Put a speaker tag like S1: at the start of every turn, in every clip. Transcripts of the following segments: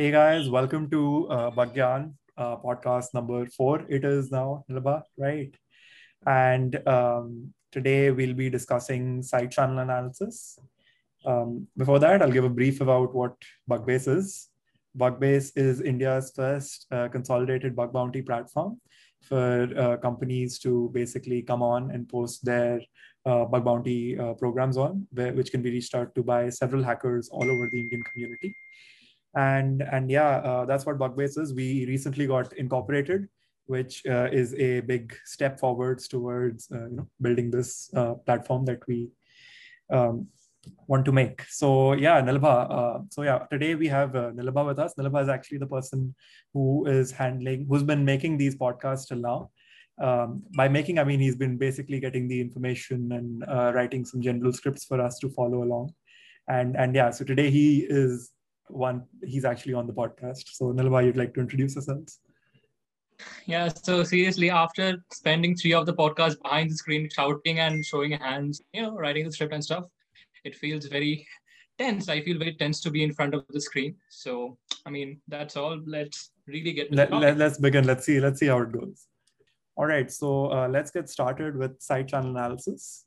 S1: Hey guys, welcome to uh, BugGyaan, uh, podcast number four. It is now, Nilabha, right? And um, today we'll be discussing side channel analysis. Um, before that, I'll give a brief about what Bugbase is. Bugbase is India's first uh, consolidated bug bounty platform for uh, companies to basically come on and post their uh, bug bounty uh, programs on, which can be reached out to by several hackers all over the Indian community. And and yeah, uh, that's what Bugbase is. We recently got incorporated, which uh, is a big step forwards towards you know building this platform that we um, want to make. So yeah, Nilabha. Uh, so yeah, today we have uh, Nilabha with us. Nilabha is actually the person who is handling, who's been making these podcasts till now. Um, by making, I mean he's been basically getting the information and uh, writing some general scripts for us to follow along. And and yeah, so today he is one. He's actually on the podcast. So Nilabha, you'd like to introduce yourselves?
S2: Yeah, so seriously, after spending three of the podcasts behind the screen, shouting and showing hands, you know, writing the script and stuff, it feels very tense. I feel very tense to be in front of the screen. So, I mean, that's all. Let's really get
S1: let, let, us begin. Let's see. Let's see how it goes. All right. So uh, let's get started with side channel analysis.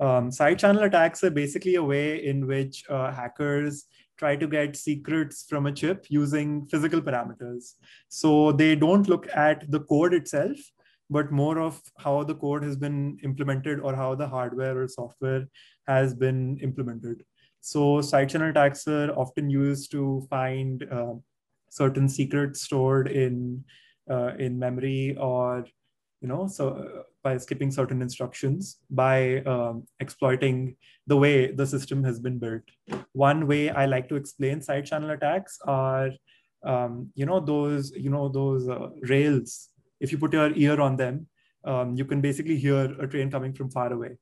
S1: Um, side channel attacks are basically a way in which uh, hackers try to get secrets from a chip using physical parameters. So they don't look at the code itself, but more of how the code has been implemented or how the hardware or software has been implemented. So side channel attacks are often used to find uh, certain secrets stored in uh, in memory or you know so uh, by skipping certain instructions by um, exploiting the way the system has been built one way i like to explain side channel attacks are um, you know those you know those uh, rails if you put your ear on them, um, you can basically hear a train coming from far away.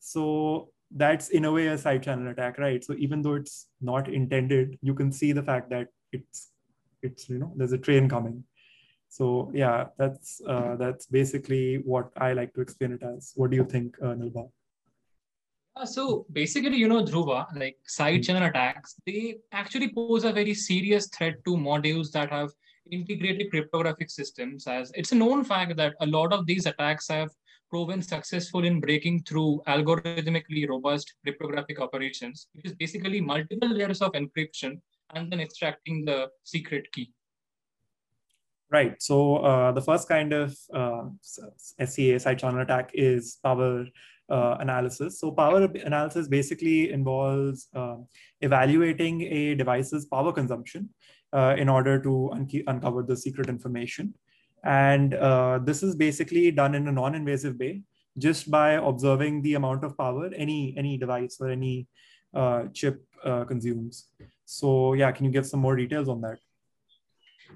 S1: So that's in a way a side channel attack, right? So even though it's not intended, you can see the fact that it's it's you know there's a train coming. So yeah, that's uh, that's basically what I like to explain it as. What do you think, uh, Nilabha?
S2: Uh, so basically, you know, Dhruva, like side hmm. channel attacks, they actually pose a very serious threat to modules that have integrated cryptographic systems as it's a known fact that a lot of these attacks have proven successful in breaking through algorithmically robust cryptographic operations, which is basically multiple layers of encryption and then extracting the secret key.
S1: Right. So uh, the first kind of uh, SCA side channel attack is power uh, analysis. So power analysis basically involves uh, evaluating a device's power consumption uh, in order to un- uncover the secret information. And uh, this is basically done in a non-invasive way, just by observing the amount of power any any device or any uh, chip consumes. So yeah, can you give some more details on that?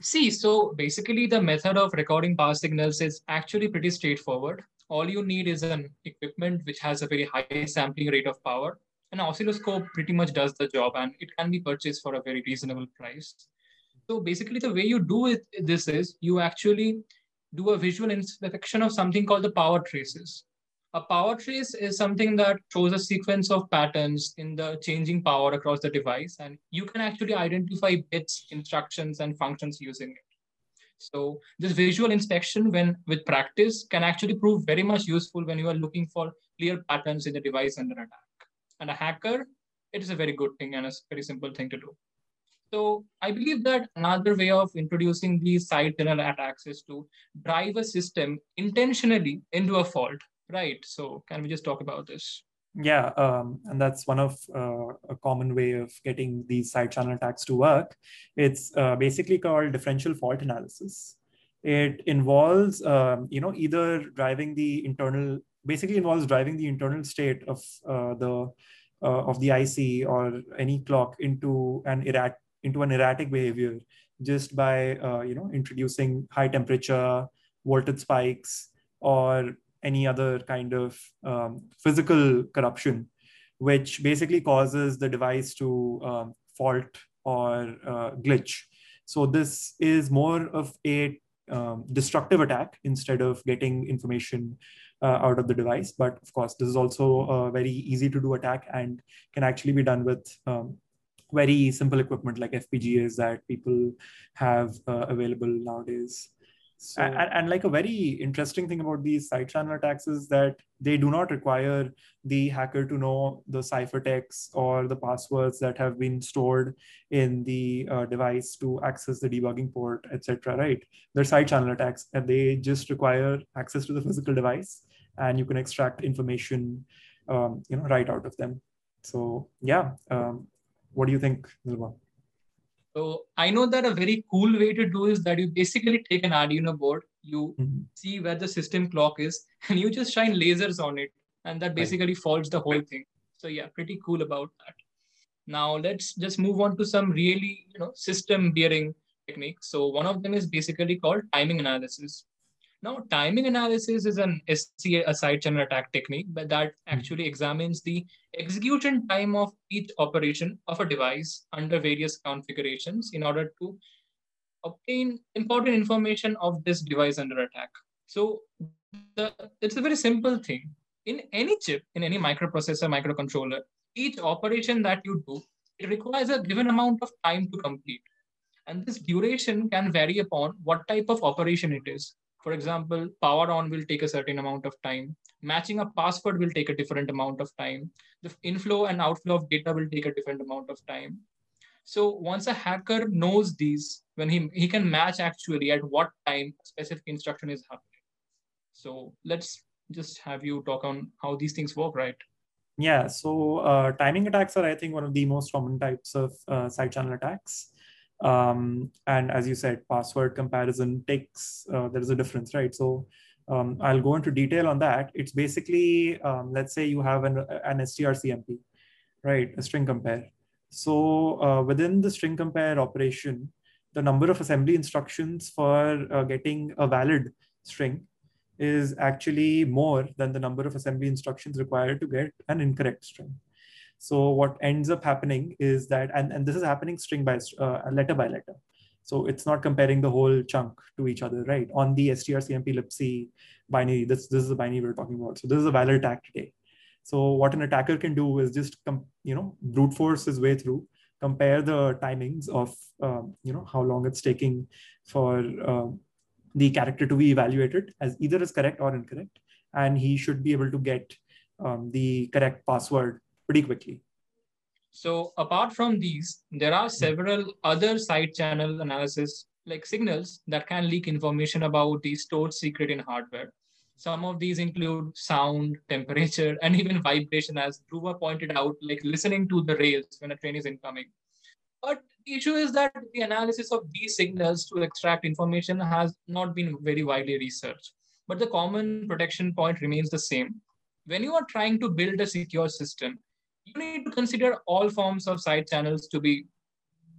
S2: See, so basically the method of recording power signals is actually pretty straightforward. All you need is an equipment which has a very high sampling rate of power. An oscilloscope pretty much does the job and it can be purchased for a very reasonable price. So basically, the way you do it, this is you actually do a visual inspection of something called the power traces. A power trace is something that shows a sequence of patterns in the changing power across the device, and you can actually identify bits, instructions, and functions using it. So this visual inspection, when with practice, can actually prove very much useful when you are looking for clear patterns in the device under attack. And a hacker, it is a very good thing and a very simple thing to do. So I believe that another way of introducing these side channel attacks is to drive a system intentionally into a fault, right? So can we just talk about this?
S1: Yeah, um, and that's one of uh, a common way of getting these side channel attacks to work. It's uh, basically called differential fault analysis. It involves, um, you know, either driving the internal, basically involves driving the internal state of uh, the uh, of the IC or any clock into an errat into an erratic behavior just by uh, you know introducing high temperature voltage spikes or any other kind of um, physical corruption which basically causes the device to um, fault or uh, glitch so this is more of a um, destructive attack instead of getting information uh, out of the device but of course this is also a very easy to do attack and can actually be done with um, very simple equipment like FPGAs that people have uh, available nowadays. So, and, and, like a very interesting thing about these side channel attacks is that they do not require the hacker to know the ciphertext or the passwords that have been stored in the uh, device to access the debugging port, etc. Right? They're side channel attacks, and they just require access to the physical device, and you can extract information, um, you know, right out of them. So yeah, um, what do you think, Nilma?
S2: So I know that a very cool way to do is that you basically take an Arduino board, you mm-hmm. see where the system clock is, and you just shine lasers on it, and that basically right. faults the whole thing. So yeah, pretty cool about that. Now let's just move on to some really you know system bearing techniques. So one of them is basically called timing analysis. Now, timing analysis is an SCA, a side channel attack technique, but that hmm. actually examines the execution time of each operation of a device under various configurations in order to obtain important information of this device under attack. So the, it's a very simple thing. In any chip, in any microprocessor, microcontroller, each operation that you do, it requires a given amount of time to complete. And this duration can vary upon what type of operation it is. For example, power on will take a certain amount of time. Matching a password will take a different amount of time. The inflow and outflow of data will take a different amount of time. So once a hacker knows these, when he, he can match actually at what time specific instruction is happening. So let's just have you talk on how these things work, right?
S1: Yeah, so uh, timing attacks are, I think, one of the most common types of uh, side channel attacks. Um, and as you said, password comparison takes, uh, there is a difference, right? So um, I'll go into detail on that. It's basically, um, let's say you have an, an strcmp, right? A string compare. So uh, within the string compare operation, the number of assembly instructions for uh, getting a valid string is actually more than the number of assembly instructions required to get an incorrect string. So what ends up happening is that, and, and this is happening string by uh, letter by letter. So it's not comparing the whole chunk to each other, right? On the strcmp libc binary, this, this is the binary we're talking about. So this is a valid attack today. So what an attacker can do is just, you know, brute force his way through, compare the timings of, um, you know, how long it's taking for uh, the character to be evaluated as either as correct or incorrect. And he should be able to get um, the correct password pretty quickly.
S2: So apart from these, there are several other side channel analysis like signals that can leak information about the stored secret in hardware. Some of these include sound, temperature, and even vibration, as Dhruva pointed out, like listening to the rails when a train is incoming. But the issue is that the analysis of these signals to extract information has not been very widely researched. But the common protection point remains the same. When you are trying to build a secure system, you need to consider all forms of side channels to be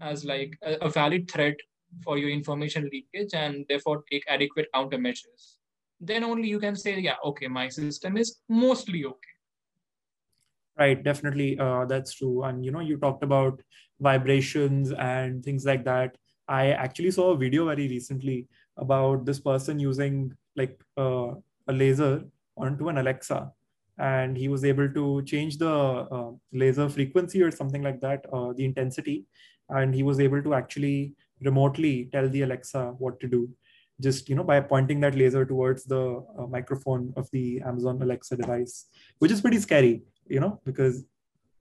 S2: as like a, a valid threat for your information leakage and therefore take adequate countermeasures. Then only you can say yeah okay my system is mostly okay.
S1: Right definitely uh, that's true. And you know you talked about vibrations and things like that. I actually saw a video very recently about this person using like uh, a laser onto an alexa and he was able to change the uh, laser frequency or something like that, uh, the intensity, and he was able to actually remotely tell the Alexa what to do, just you know by pointing that laser towards the uh, microphone of the Amazon Alexa device, which is pretty scary, you know, because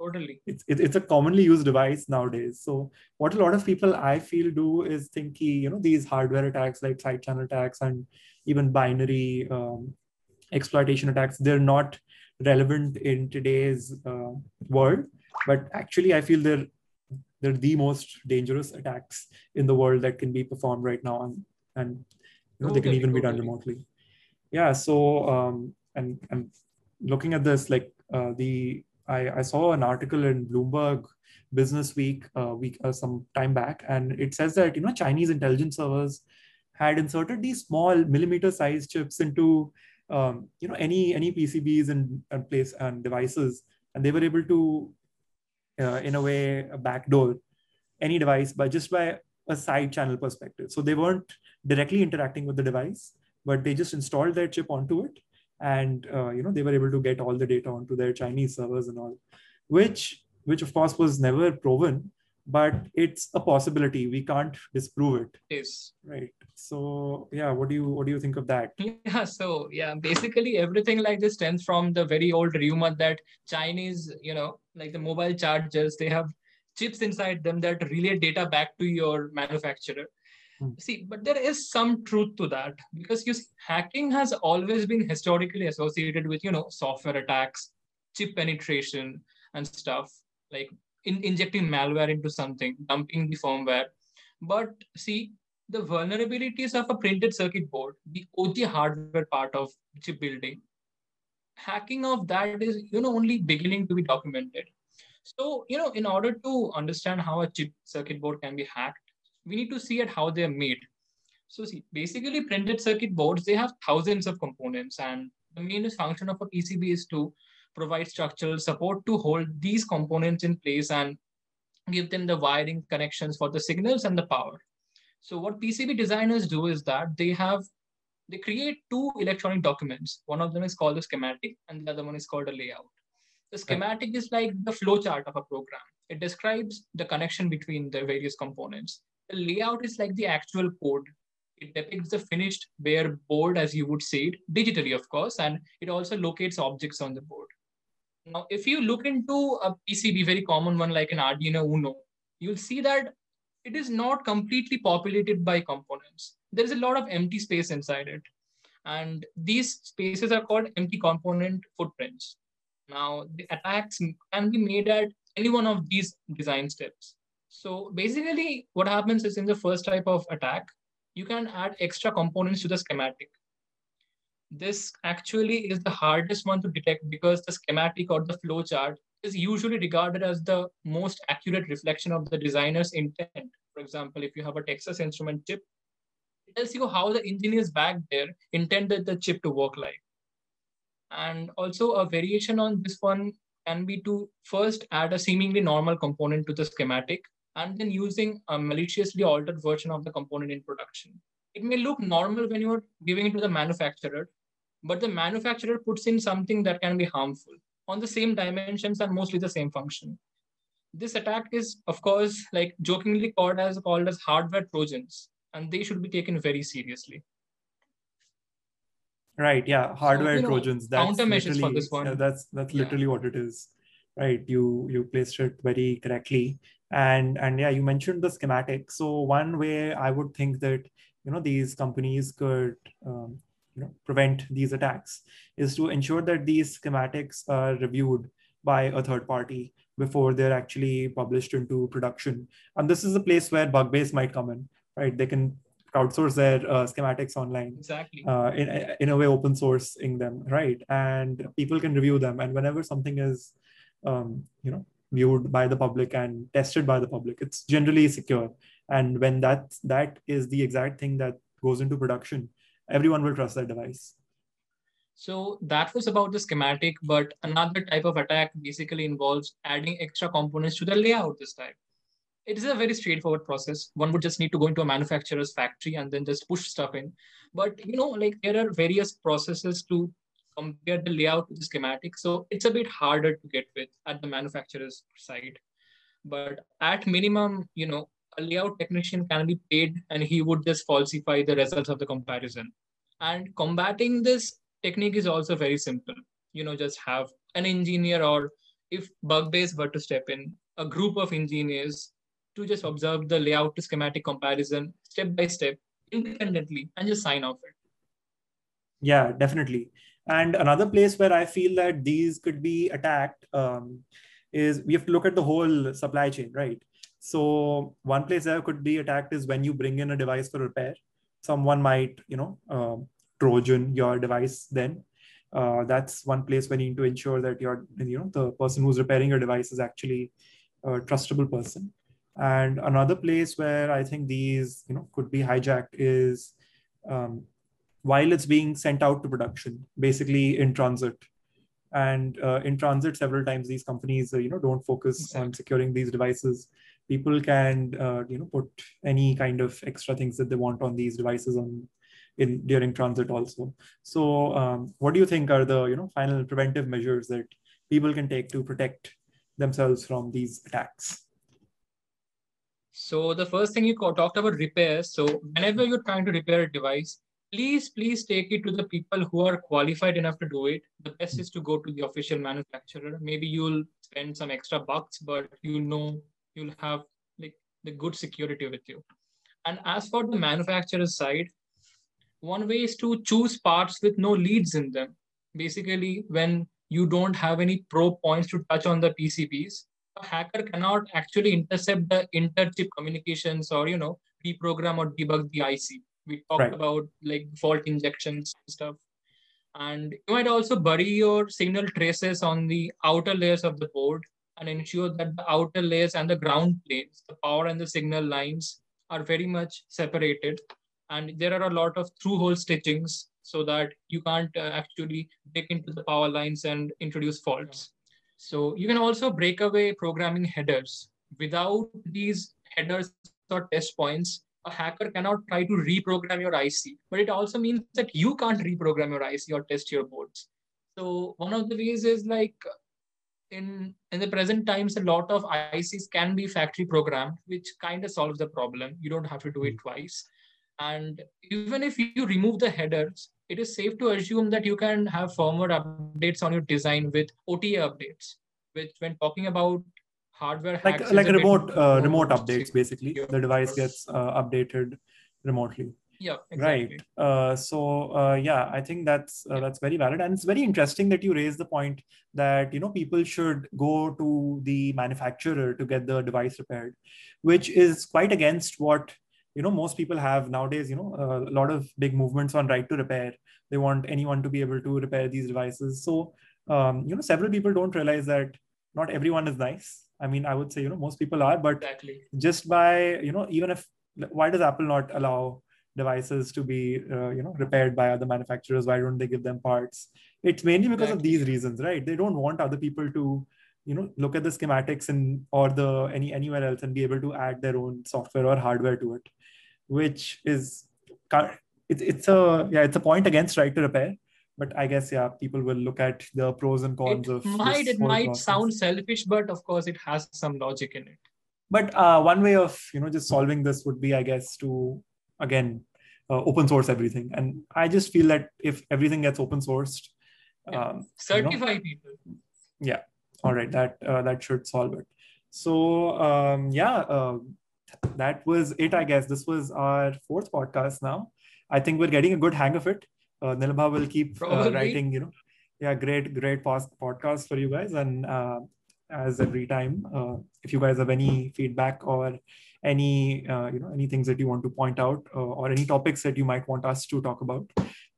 S2: totally
S1: it's it's a commonly used device nowadays. So what a lot of people I feel do is think, you know, these hardware attacks like side channel attacks and even binary um, exploitation attacks, they're not relevant in today's uh, world but actually i feel they're they're the most dangerous attacks in the world that can be performed right now and and you know, they can even be done remotely. Yeah so um and and looking at this like uh, the I, I saw an article in bloomberg business week uh, week uh, some time back and it says that you know chinese intelligence servers had inserted these small millimeter sized chips into um, you know any any PCBs and, and place and devices, and they were able to, uh, in a way, backdoor any device by just by a side channel perspective. So they weren't directly interacting with the device, but they just installed their chip onto it, and uh, you know they were able to get all the data onto their Chinese servers and all, which which of course was never proven, but it's a possibility we can't disprove it
S2: Yes.
S1: right so yeah what do you what do you think of that
S2: Yeah, so yeah, basically everything like this stems from the very old rumor that Chinese, you know, like the mobile chargers, they have chips inside them that relay data back to your manufacturer.
S1: Hmm.
S2: See, but there is some truth to that because you see, hacking has always been historically associated with, you know, software attacks, chip penetration, and stuff like in, injecting malware into something, dumping the firmware. But see, the vulnerabilities of a printed circuit board, the OG hardware part of chip building, hacking of that is you know only beginning to be documented. So you know, in order to understand how a chip circuit board can be hacked, we need to see at how they are made. So see, basically printed circuit boards they have thousands of components, and the main function of a PCB is to provide structural support to hold these components in place and give them the wiring connections for the signals and the power. So what PCB designers do is that they have they create two electronic documents. One of them is called a schematic, and the other one is called a layout. The schematic is like the flow chart of a program. It describes the connection between the various components. The layout is like the actual code. It depicts the finished bare board, as you would say it, digitally, of course, and it also locates objects on the board. Now, if you look into a PCB, very common one like an Arduino Uno, you'll see that it is not completely populated by components. There is a lot of empty space inside it. And these spaces are called empty component footprints. Now, the attacks can be made at any one of these design steps. So basically, what happens is in the first type of attack, you can add extra components to the schematic. This actually is the hardest one to detect because the schematic or the flow chart is usually regarded as the most accurate reflection of the designer's intent. For example, if you have a Texas Instrument chip, it tells you how the engineers back there intended the chip to work like. And also a variation on this one can be to first add a seemingly normal component to the schematic and then using a maliciously altered version of the component in production. It may look normal when you're giving it to the manufacturer, but the manufacturer puts in something that can be harmful on the same dimensions and mostly the same function. This attack is, of course, like jokingly called as called as hardware trojans, and they should be taken very seriously.
S1: right yeah hardware
S2: you know,
S1: trojans that's
S2: countermeasures for this one.
S1: yeah, that's that's
S2: Yeah.
S1: literally what it is right you you placed it very correctly and and yeah you mentioned the schematic so one way i would think that you know these companies could um, you know prevent these attacks is to ensure that these schematics are reviewed by a third party before they're actually published into production. And this is a place where bugbase might come in right? They can crowdsource their uh, schematics online
S2: Exactly.
S1: uh, in, in a way open sourcing them right? And people can review them. And whenever something is um, you know viewed by the public and tested by the public it's generally secure. And when that that is the exact thing that goes into production everyone will trust that device
S2: So that was about the schematic, but another type of attack basically involves adding extra components to the layout this time. It is a very straightforward process. One would just need to go into a manufacturer's factory and then just push stuff in. But you know, like there are various processes to compare the layout to the schematic. So it's a bit harder to get with at the manufacturer's side. But at minimum, you know, a layout technician can be paid and he would just falsify the results of the comparison. And combating this technique is also very simple. You know, just have an engineer or if Bugbase were to step in, a group of engineers to just observe the layout to schematic comparison step by step independently and just sign off it.
S1: yeah definitely and another place where i feel that these could be attacked um, is we have to look at the whole supply chain right so one place that could be attacked is when you bring in a device for repair. Someone might you know um, trojan your device then. Uh, that's one place where you need to ensure that your you know the person who's repairing your device is actually a trustable person. And another place where i think these you know could be hijacked is um, while it's being sent out to production basically in transit. And uh, in transit several times these companies uh, you know don't focus on securing these devices people can uh, you know put any kind of extra things that they want on these devices on in during transit also so um, what do you think are the you know final preventive measures that people can take to protect themselves from these attacks
S2: So the first thing you talked about repairs. So whenever you're trying to repair a device, please please take it to the people who are qualified enough to do it. The best is to go to the official manufacturer. Maybe you'll spend some extra bucks, but you know you'll have like the good security with you. And as for the manufacturer side, one way is to choose parts with no leads in them. Basically, when you don't have any probe points to touch on the PCBs, a hacker cannot actually intercept the inter-chip communications or you know reprogram or debug the IC. We talked right. about like fault injections and stuff. And you might also bury your signal traces on the outer layers of the board and ensure that the outer layers and the ground planes, the power and the signal lines, are very much separated. And there are a lot of through hole stitchings so that you can't uh, actually break into the power lines and introduce faults. So you can also break away programming headers. Without these headers or test points, a hacker cannot try to reprogram your IC. But it also means that you can't reprogram your IC or test your boards. So one of the ways is like in in the present times, a lot of ICs can be factory programmed, which kind of solves the problem. You don't have to do it hmm. twice. And even if you remove the headers, it is safe to assume that you can have firmware updates on your design with OTA updates, which when talking about hardware
S1: like like remote uh, remote updates basically the device gets uh, updated remotely
S2: yeah
S1: exactly. right uh, so uh, yeah i think that's uh, that's very valid. And it's very interesting that you raise the point that you know people should go to the manufacturer to get the device repaired which is quite against what you know most people have nowadays. You know a lot of big movements on right to repair. They want anyone to be able to repair these devices. So um, you know several people don't realize that not everyone is nice. I mean i would say you know most people are but
S2: exactly.
S1: just by you know even if why does apple not allow devices to be uh, you know repaired by other manufacturers. Why don't they give them parts? It's mainly because exactly. of these reasons right? They don't want other people to you know look at the schematics and or the any anywhere else and be able to add their own software or hardware to it which is it's, it's a yeah it's a point against right to repair. But i guess yeah people will look at the pros and cons
S2: it
S1: of
S2: might it might process. sound selfish but of course it has some logic in it.
S1: But uh, one way of you know just solving this would be i guess to again uh, open source everything. And i just feel that if everything gets open sourced
S2: yeah. um, certify you know, people.
S1: Yeah. All right. That uh, that should solve it. So um, yeah uh, that was it i guess. This was our fourth podcast now. I think we're getting a good hang of it. Uh, nilabha will keep uh, writing you know. Yeah great great post- podcast for you guys. And uh, as every time uh, if you guys have any feedback or any uh, you know any things that you want to point out uh, or any topics that you might want us to talk about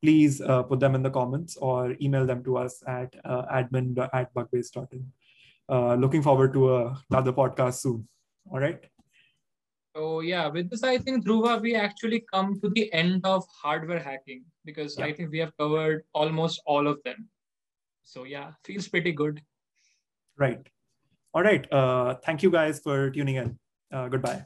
S1: please uh, put them in the comments or email them to us at uh, admin at bugbase.in uh, looking forward to another podcast soon all right
S2: so yeah, with this, I think Dhruva, we actually come to the end of hardware hacking because yeah. I think we have covered almost all of them. So yeah, feels pretty good.
S1: Right. All right. Uh, thank you guys for tuning in. Uh, goodbye.